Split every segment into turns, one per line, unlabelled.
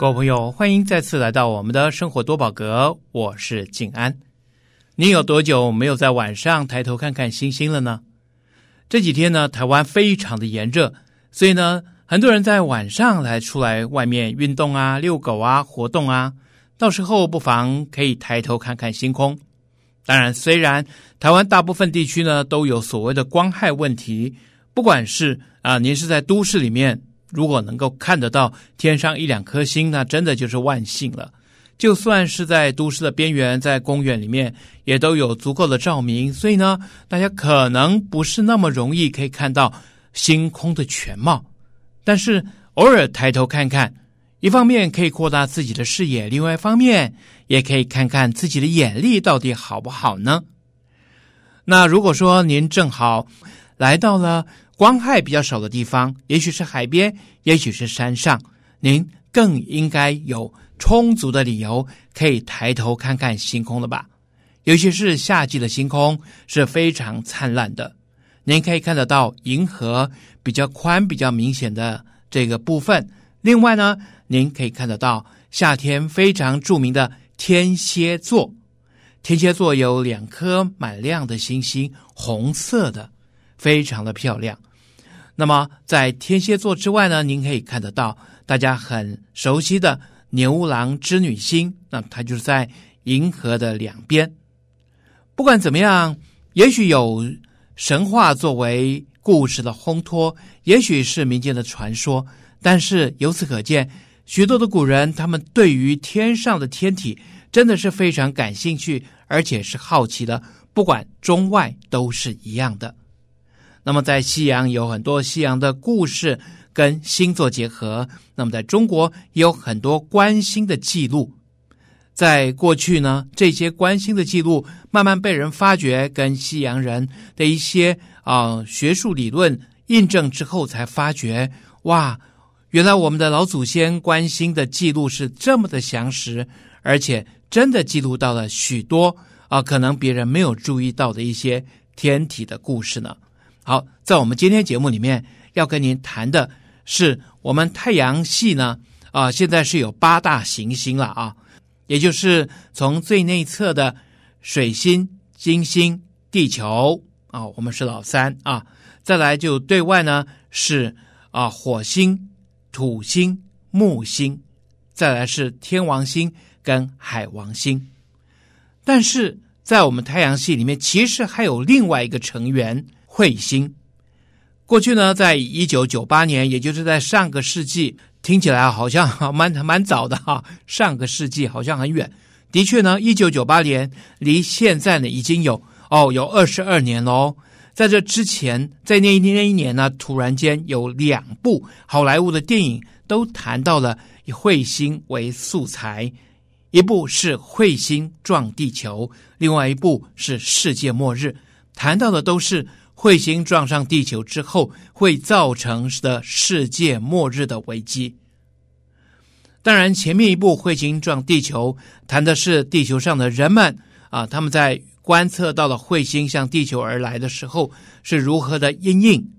各位朋友，欢迎再次来到我们的生活多宝阁，我是静安。您有多久没有在晚上抬头看看星星了呢？这几天呢，台湾非常的炎热，所以呢，很多人在晚上来出来外面运动啊、遛狗啊、活动啊，到时候不妨可以抬头看看星空。当然，虽然台湾大部分地区呢都有所谓的光害问题，不管是啊，您是在都市里面。如果能够看得到天上一两颗星，那真的就是万幸了。就算是在都市的边缘，在公园里面，也都有足够的照明，所以呢，大家可能不是那么容易可以看到星空的全貌。但是偶尔抬头看看，一方面可以扩大自己的视野，另外一方面也可以看看自己的眼力到底好不好呢？那如果说您正好来到了。光害比较少的地方，也许是海边，也许是山上，您更应该有充足的理由可以抬头看看星空了吧？尤其是夏季的星空是非常灿烂的，您可以看得到银河比较宽、比较明显的这个部分。另外呢，您可以看得到夏天非常著名的天蝎座，天蝎座有两颗满亮的星星，红色的，非常的漂亮。那么，在天蝎座之外呢，您可以看得到大家很熟悉的牛郎织女星，那它就是在银河的两边。不管怎么样，也许有神话作为故事的烘托，也许是民间的传说，但是由此可见，许多的古人他们对于天上的天体真的是非常感兴趣，而且是好奇的，不管中外都是一样的。那么，在西洋有很多西洋的故事跟星座结合。那么，在中国也有很多观星的记录。在过去呢，这些观星的记录慢慢被人发掘，跟西洋人的一些啊、学术理论印证之后，才发觉哇，原来我们的老祖先观星的记录是这么的详实，而且真的记录到了许多啊、可能别人没有注意到的一些天体的故事呢。好，在我们今天节目里面要跟您谈的是，我们太阳系呢啊、现在是有八大行星了啊，也就是从最内侧的水星、金星、地球啊，我们是老三啊，再来就对外呢是啊火星、土星、木星，再来是天王星跟海王星，但是在我们太阳系里面，其实还有另外一个成员。彗星，过去呢，在一九九八年，也就是在上个世纪，听起来好像蛮蛮早的哈。上个世纪好像很远，的确呢，一九九八年离现在呢已经有哦有二十二年喽。在这之前，在那一那一年呢，突然间有两部好莱坞的电影都谈到了以彗星为素材，一部是彗星撞地球，另外一部是世界末日，谈到的都是。彗星撞上地球之后会造成的世界末日的危机。当然，前面一部彗星撞地球谈的是地球上的人们啊，他们在观测到了彗星向地球而来的时候是如何的因应，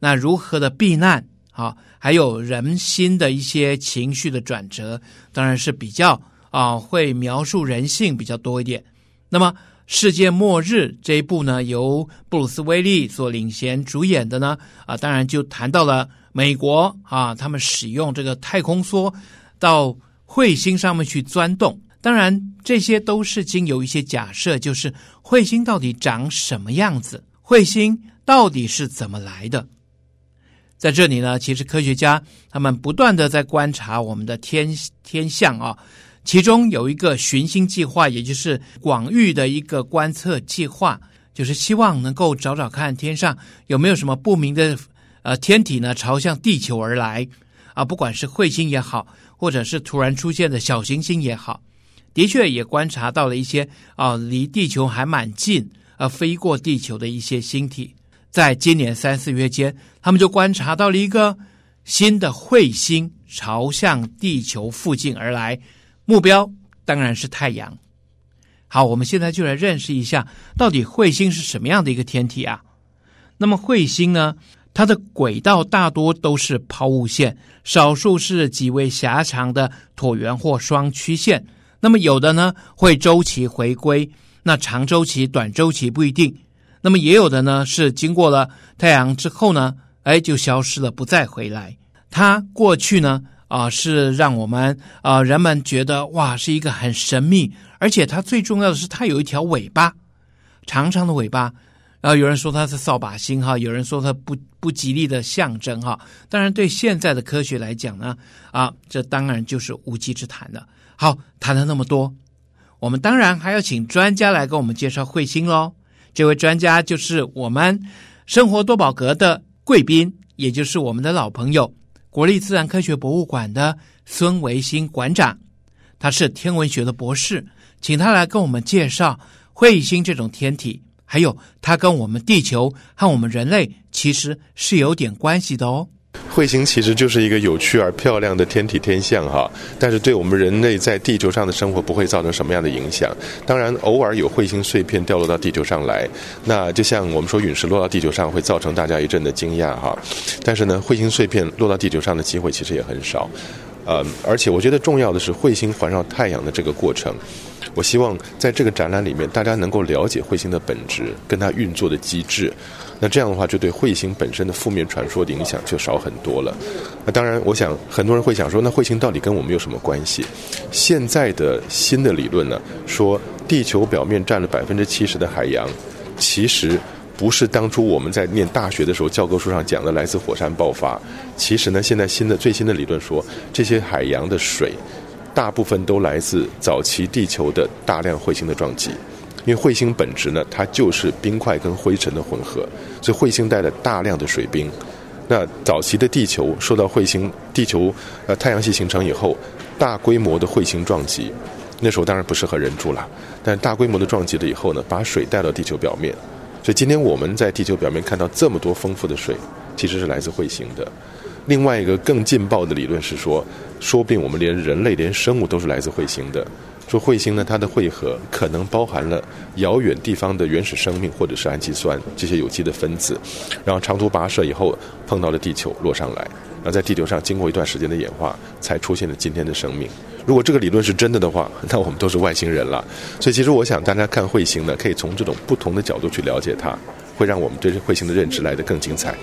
那如何的避难啊，还有人心的一些情绪的转折，当然是比较啊会描述人性比较多一点。那么。世界末日这一部呢，由布鲁斯威利所领衔主演的呢，啊，当然就谈到了美国啊，他们使用这个太空梭到彗星上面去钻洞。当然，这些都是经由一些假设，就是彗星到底长什么样子，彗星到底是怎么来的。在这里呢，其实科学家他们不断的在观察我们的天天象啊。其中有一个寻星计划，也就是广域的一个观测计划，就是希望能够找找看天上有没有什么不明的呃天体呢，朝向地球而来啊，不管是彗星也好，或者是突然出现的小行星也好，的确也观察到了一些啊离地球还蛮近而飞过地球的一些星体。在今年三四月间，他们就观察到了一个新的彗星朝向地球附近而来。目标当然是太阳。好，我们现在就来认识一下，到底彗星是什么样的一个天体啊？那么彗星呢，它的轨道大多都是抛物线，少数是极为狭长的椭圆或双曲线。那么有的呢会周期回归，那长周期、短周期不一定。那么也有的呢是经过了太阳之后呢，哎就消失了，不再回来。它过去呢啊、是让我们啊、人们觉得哇是一个很神秘，而且它最重要的是它有一条尾巴，长长的尾巴。然后有人说它是扫把星哈，有人说它不不吉利的象征哈。当然，对现在的科学来讲呢，啊，这当然就是无稽之谈了。好，谈了那么多，我们当然还要请专家来给我们介绍彗星喽。这位专家就是我们生活多宝阁的贵宾，也就是我们的老朋友，国立自然科学博物馆的孙维新馆长。他是天文学的博士，请他来跟我们介绍彗星这种天体。还有，它跟我们地球和我们人类其实是有点关系的哦。
彗星其实就是一个有趣而漂亮的天体天象哈，但是对我们人类在地球上的生活不会造成什么样的影响。当然，偶尔有彗星碎片掉落到地球上来，那就像我们说陨石落到地球上会造成大家一阵的惊讶哈。但是呢，彗星碎片落到地球上的机会其实也很少。呃，而且我觉得重要的是彗星环绕太阳的这个过程。我希望在这个展览里面，大家能够了解彗星的本质跟它运作的机制。那这样的话，就对彗星本身的负面传说的影响就少很多了。那当然，我想很多人会想说，那彗星到底跟我们有什么关系？现在的新的理论呢，说地球表面占了百分之七十的海洋，其实不是当初我们在念大学的时候教科书上讲的来自火山爆发。其实呢，现在新的最新的理论说，这些海洋的水。大部分都来自早期地球的大量彗星的撞击，因为彗星本质呢，它就是冰块跟灰尘的混合，所以彗星带了大量的水冰。那早期的地球受到彗星，地球呃太阳系形成以后，大规模的彗星撞击，那时候当然不适合人住了，但大规模的撞击了以后呢，把水带到地球表面，所以今天我们在地球表面看到这么多丰富的水，其实是来自彗星的。另外一个更劲爆的理论是说，说不定我们连人类、连生物都是来自彗星的。说彗星呢，它的汇合可能包含了遥远地方的原始生命，或者是氨基酸这些有机的分子，然后长途跋涉以后碰到了地球，落上来，然后在地球上经过一段时间的演化，才出现了今天的生命。如果这个理论是真的的话，那我们都是外星人了。所以，其实我想大家看彗星呢，可以从这种不同的角度去了解它，会让我们对彗星的认知来得更精彩。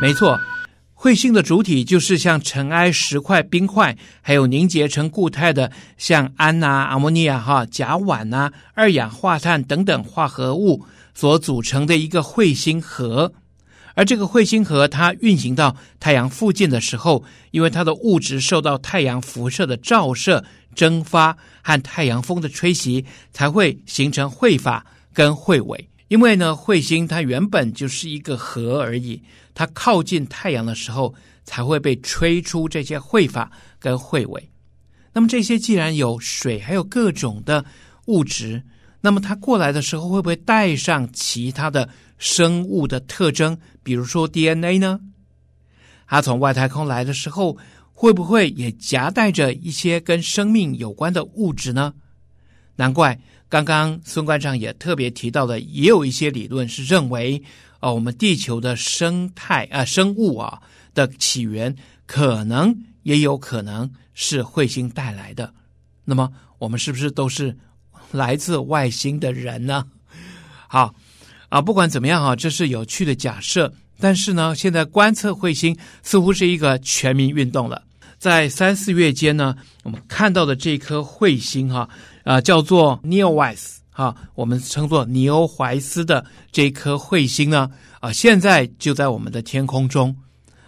没错，彗星的主体就是像尘埃、石块、冰块，还有凝结成固态的像氨啊、阿摩尼亚、哈、甲烷啊、二氧化碳等等化合物所组成的一个彗星核。而这个彗星核它运行到太阳附近的时候，因为它的物质受到太阳辐射的照射、蒸发和太阳风的吹袭，才会形成彗发跟彗尾。因为呢，彗星它原本就是一个核而已，它靠近太阳的时候才会被吹出这些彗发跟彗尾。那么这些既然有水，还有各种的物质，那么它过来的时候会不会带上其他的生物的特征，比如说 DNA 呢？它从外太空来的时候，会不会也夹带着一些跟生命有关的物质呢？难怪。刚刚孙馆长也特别提到的，也有一些理论是认为，呃，我们地球的生态啊、生物啊的起源，可能也有可能是彗星带来的。那么，我们是不是都是来自外星的人呢？好啊，不管怎么样哈，这是有趣的假设。但是呢，现在观测彗星似乎是一个全民运动了。在三四月间呢，我们看到的这颗彗星哈。叫做 Neowise 哈，我们称作尼欧怀斯的这颗彗星呢，啊，现在就在我们的天空中。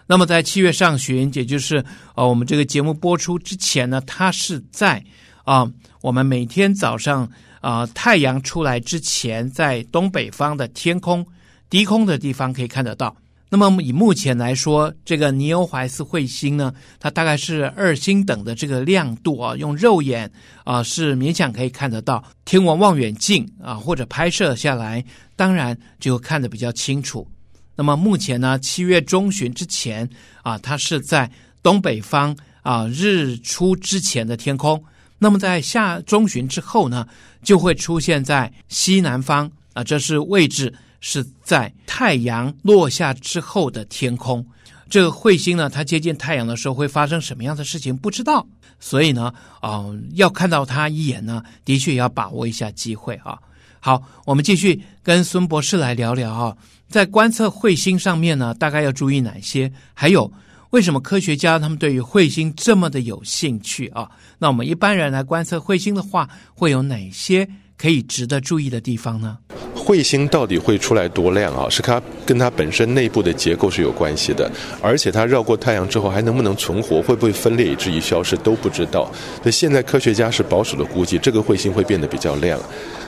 那么在七月上旬，也就是呃，我们这个节目播出之前呢，它是在啊，我们每天早上啊太阳出来之前，在东北方的天空低空的地方可以看得到。那么以目前来说，这个尼欧怀斯彗星呢，它大概是二星等的这个亮度啊，用肉眼啊是勉强可以看得到。天文望远镜啊或者拍摄下来，当然就看得比较清楚。那么目前呢，七月中旬之前啊，它是在东北方啊日出之前的天空。那么在下中旬之后呢，就会出现在西南方啊，这是位置是在太阳落下之后的天空。这个彗星呢，它接近太阳的时候会发生什么样的事情？不知道。所以呢，啊、要看到它一眼呢，的确要把握一下机会啊。好，我们继续跟孙博士来聊聊啊，在观测彗星上面呢，大概要注意哪些？还有，为什么科学家他们对于彗星这么的有兴趣啊？那我们一般人来观测彗星的话，会有哪些可以值得注意的地方呢？
彗星到底会出来多亮啊？是它跟它本身内部的结构是有关系的，而且它绕过太阳之后还能不能存活，会不会分裂以至于消失都不知道。所以现在科学家是保守的估计，这个彗星会变得比较亮。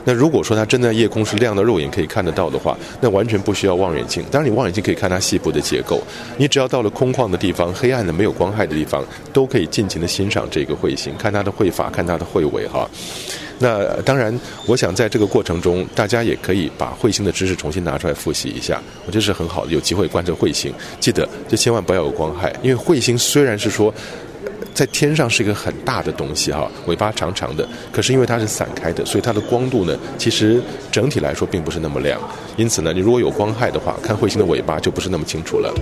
那如果说它真的夜空是亮的，肉眼可以看得到的话，那完全不需要望远镜。当然，你望远镜可以看它细部的结构。你只要到了空旷的地方、黑暗的没有光害的地方，都可以尽情的欣赏这个彗星，看它的彗发，看它的彗尾哈。那当然，我想在这个过程中，大家也可以把彗星的知识重新拿出来复习一下。我觉得是很好的，有机会观测彗星，记得就千万不要有光害，因为彗星虽然是说在天上是一个很大的东西哈，尾巴长长的，可是因为它是散开的，所以它的光度呢，其实整体来说并不是那么亮。因此呢，你如果有光害的话，看彗星的尾巴就不是那么清楚了。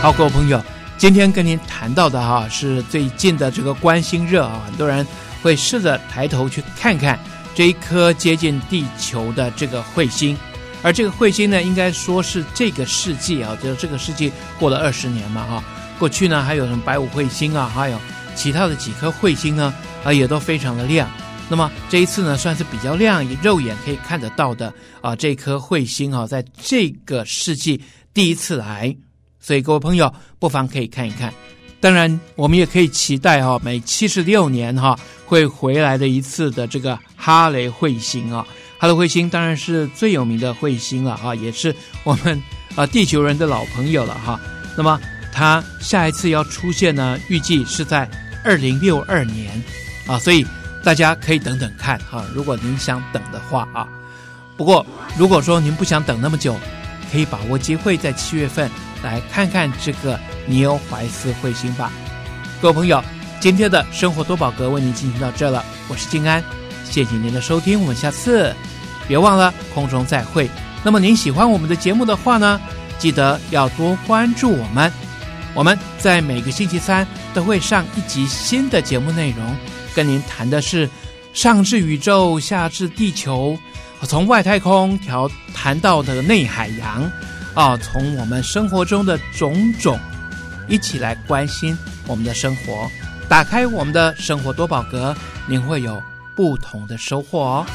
好，各位朋友。今天跟您谈到的哈，是最近的这个观星热啊，很多人会试着抬头去看看这一颗接近地球的这个彗星，而这个彗星呢，应该说是这个世纪啊，就是这个世纪过了二十年嘛哈，过去呢还有什么白虎彗星啊，还有其他的几颗彗星呢啊，也都非常的亮。那么这一次呢，算是比较亮，肉眼可以看得到的啊，这颗彗星啊，在这个世纪第一次来。所以各位朋友不妨可以看一看，当然我们也可以期待哈，每七十六年哈会回来的一次的这个哈雷彗星啊，哈雷彗星当然是最有名的彗星了哈，也是我们啊地球人的老朋友了哈。那么它下一次要出现呢，预计是在二零六二年啊，所以大家可以等等看哈，如果您想等的话啊。不过如果说您不想等那么久，可以把握机会在七月份。来看看这个尼欧怀斯彗星吧，各位朋友，今天的生活多宝格为您进行到这了，我是静安，谢谢您的收听，我们下次别忘了空中再会。那么您喜欢我们的节目的话呢，记得要多关注我们，我们在每个星期三都会上一集新的节目内容，跟您谈的是上至宇宙，下至地球，从外太空调谈到的内海洋。啊，从我们生活中的种种，一起来关心我们的生活，打开我们的生活多宝格，您会有不同的收获哦。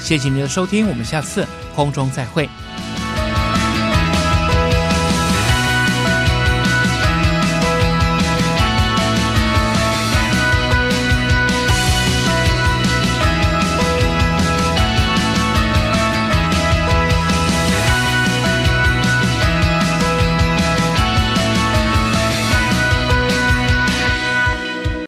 谢谢您的收听，我们下次空中再会。